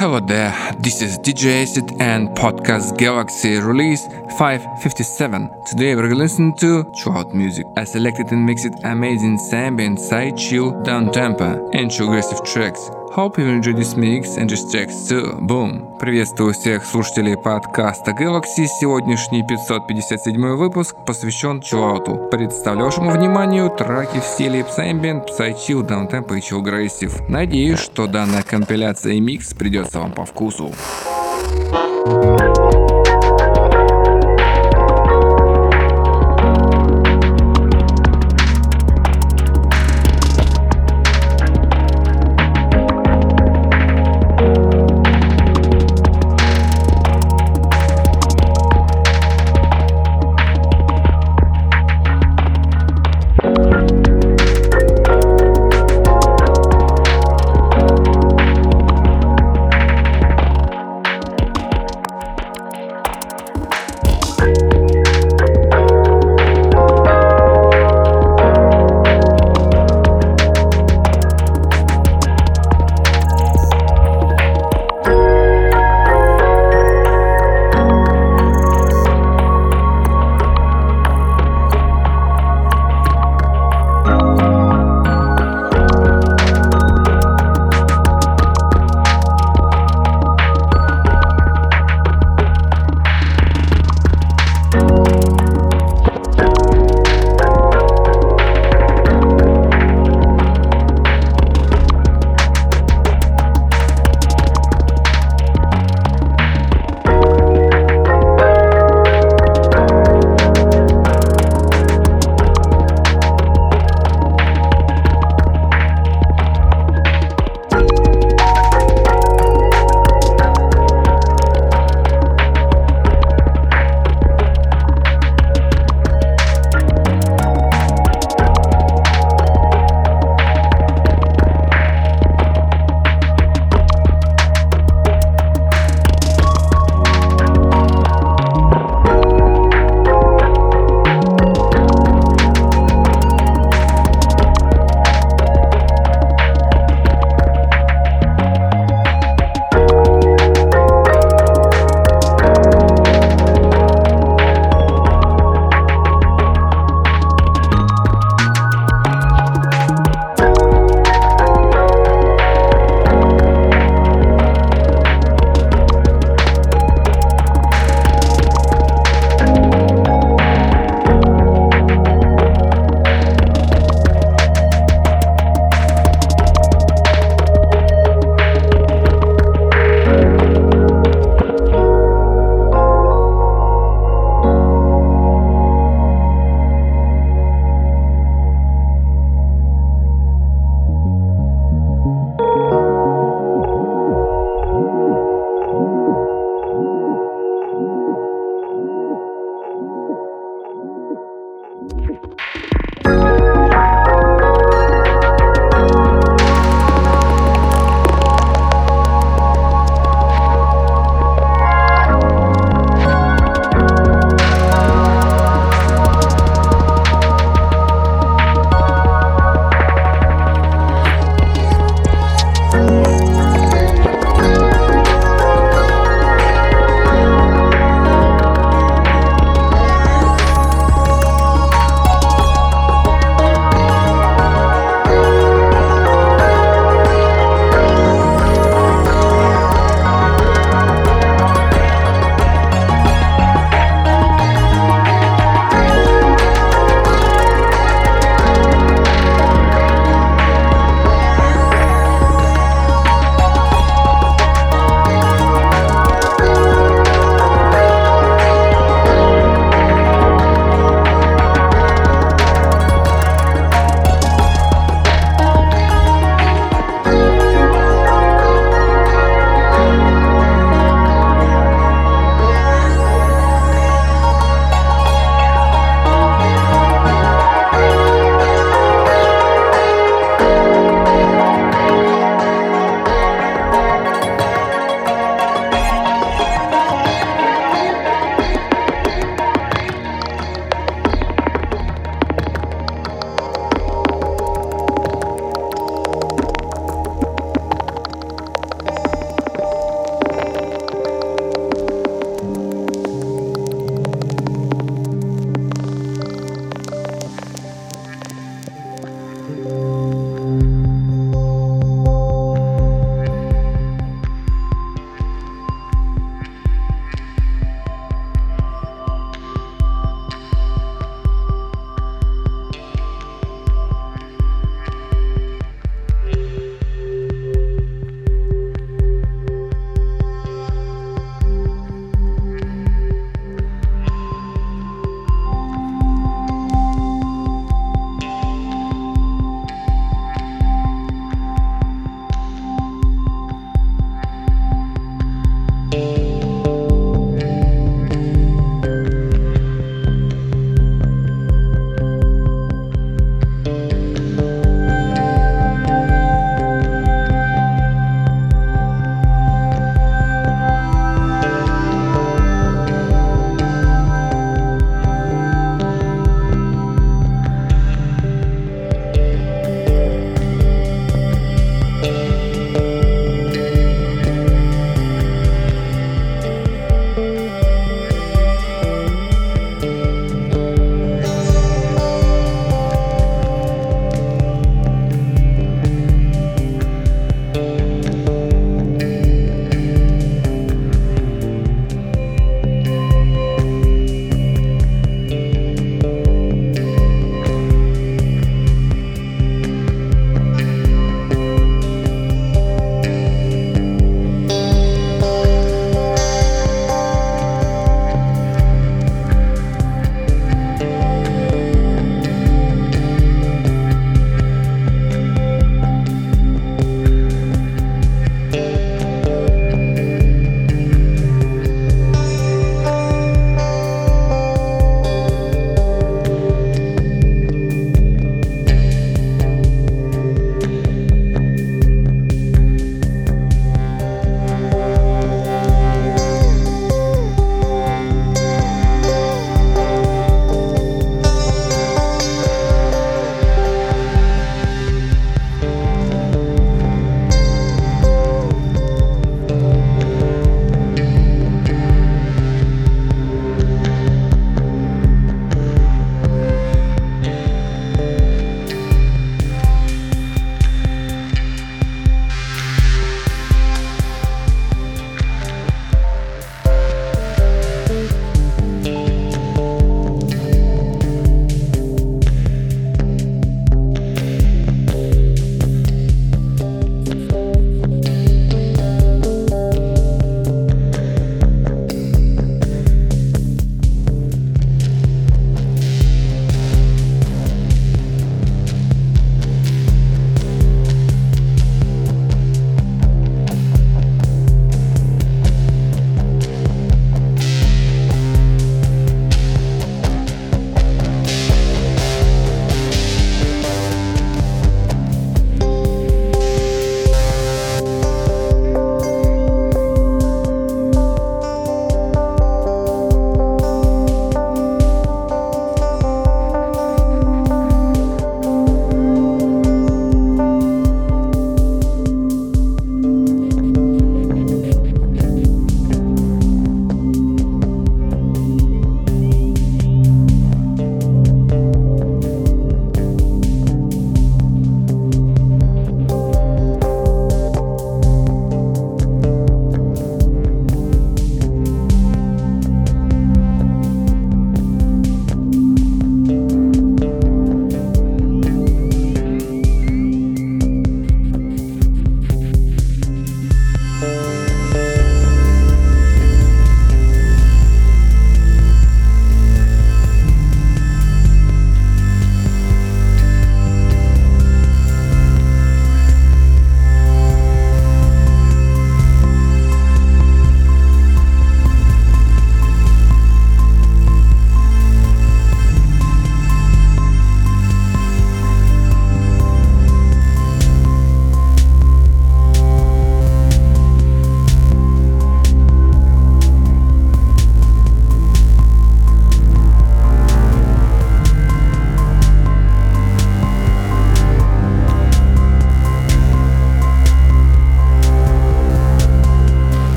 Hello there, this is DJ Acid and Podcast Galaxy release 557. Today we're gonna listen to Chill music. I selected and mixed amazing ambient, side chill, down tempo, and aggressive tracks Hope you enjoy this mix and just checks too. Boom! Приветствую всех слушателей подкаста Galaxy. Сегодняшний 557 выпуск посвящен чиллауту. Представлю вашему вниманию треки в стиле Psyambient, Psychill, Downtempo и Chill Aggressive. Надеюсь, что данная компиляция и микс придется вам по вкусу. thank you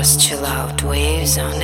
Taurus chill out waves on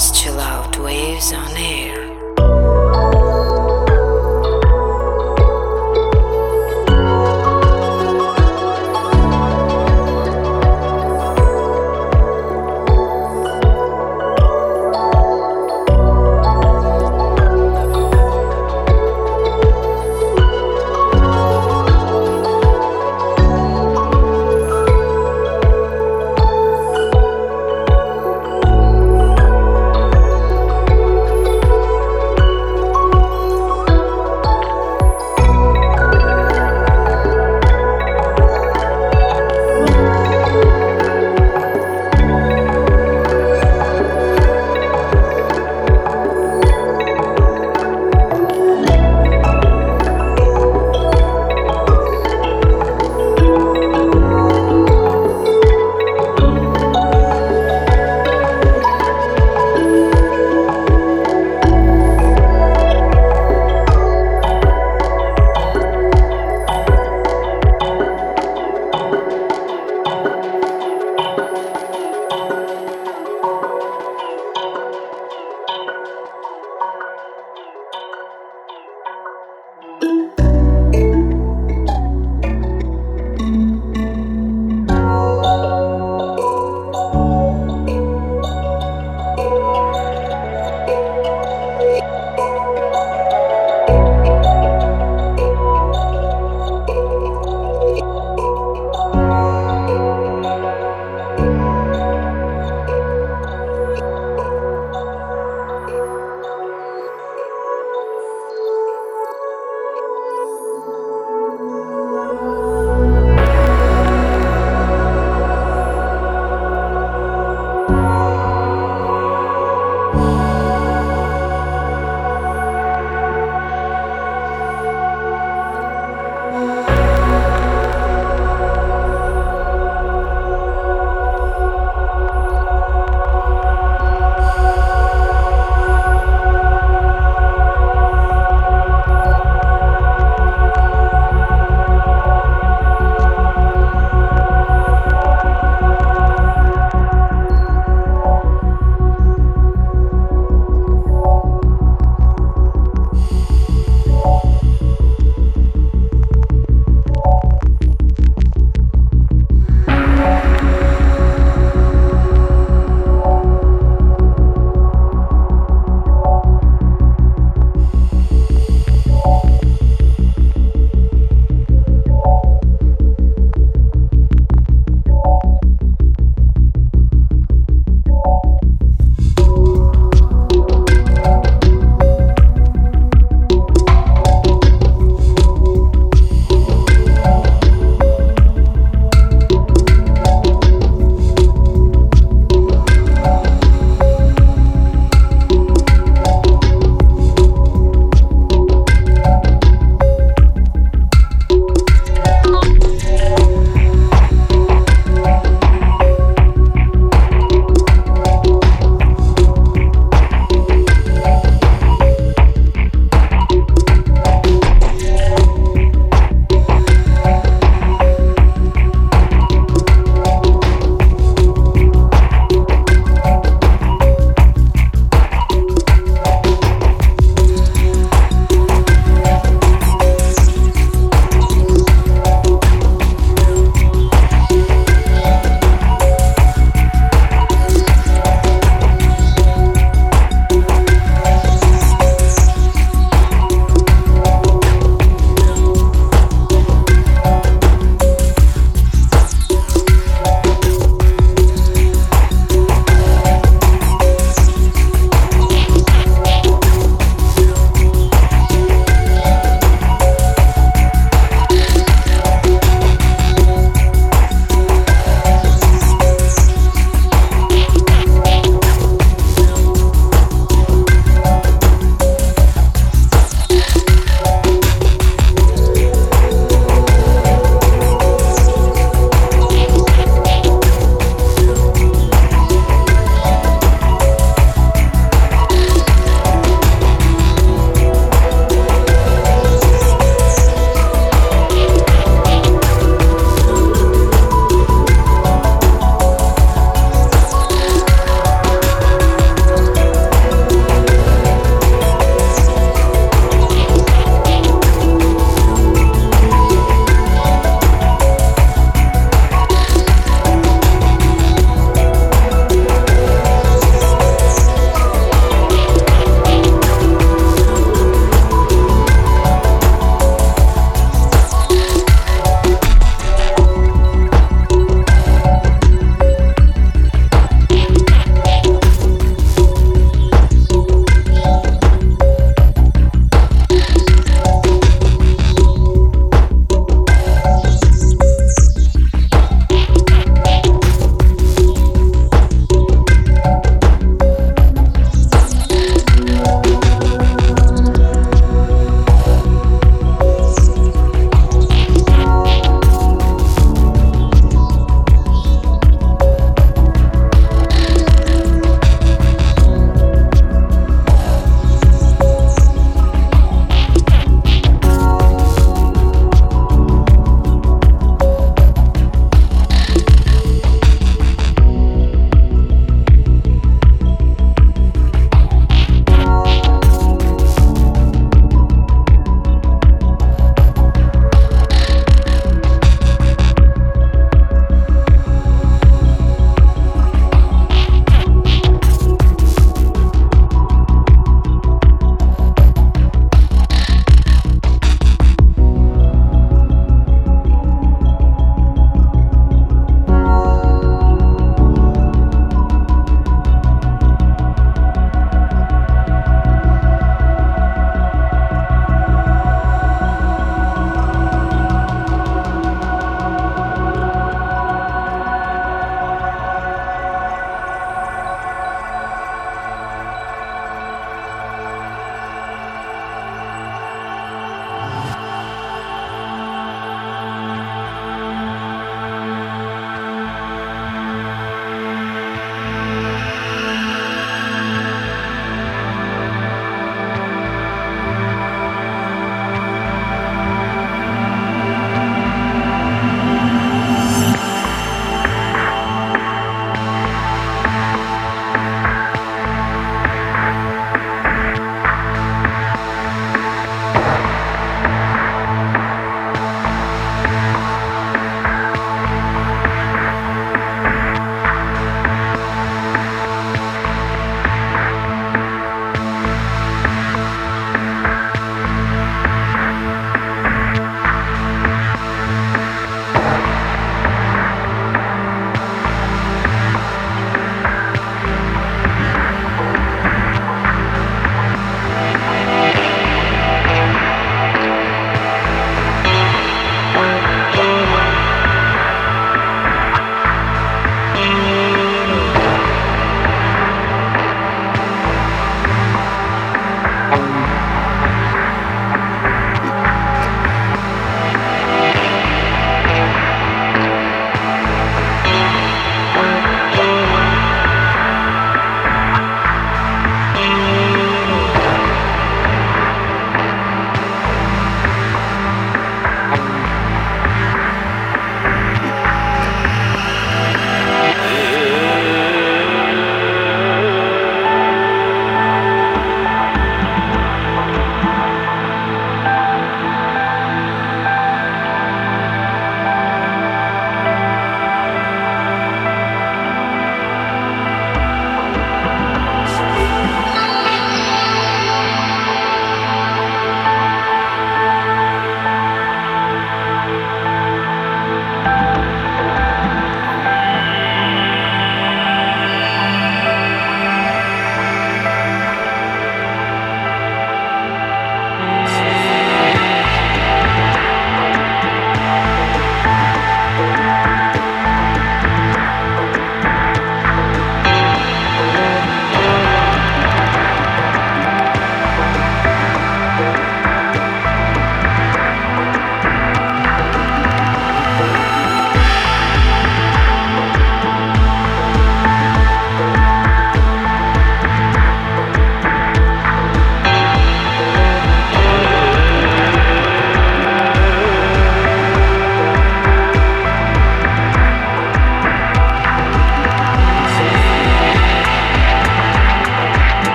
podcast Chill Out Waves on Air.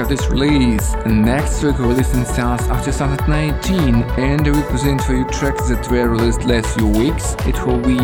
Of this release. Next week we listen sounds of 2019 and we present for you tracks that were released last few weeks. It will be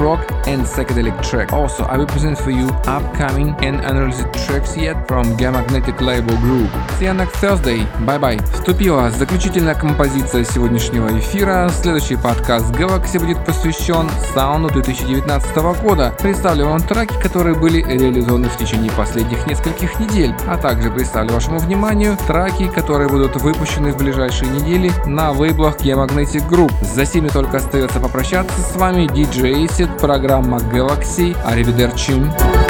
rock and psychedelic track. Also, I will present for you upcoming and unreleased tracks yet from Gamagnetic Label Group. See you next Thursday. Bye-bye. Вступила заключительная композиция сегодняшнего эфира. Следующий подкаст Galaxy будет посвящен саунду 2019 года. Представлю вам треки, которые были реализованы в течение последних нескольких недель, а также представлю вашему вниманию треки, которые будут выпущены в ближайшие недели на вейблах Gamagnetic Group. За сими только остается попрощаться с вами, DJ Acid, программа Galaxy. Аривидерчи. Check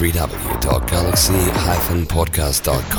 www.galaxy-podcast.com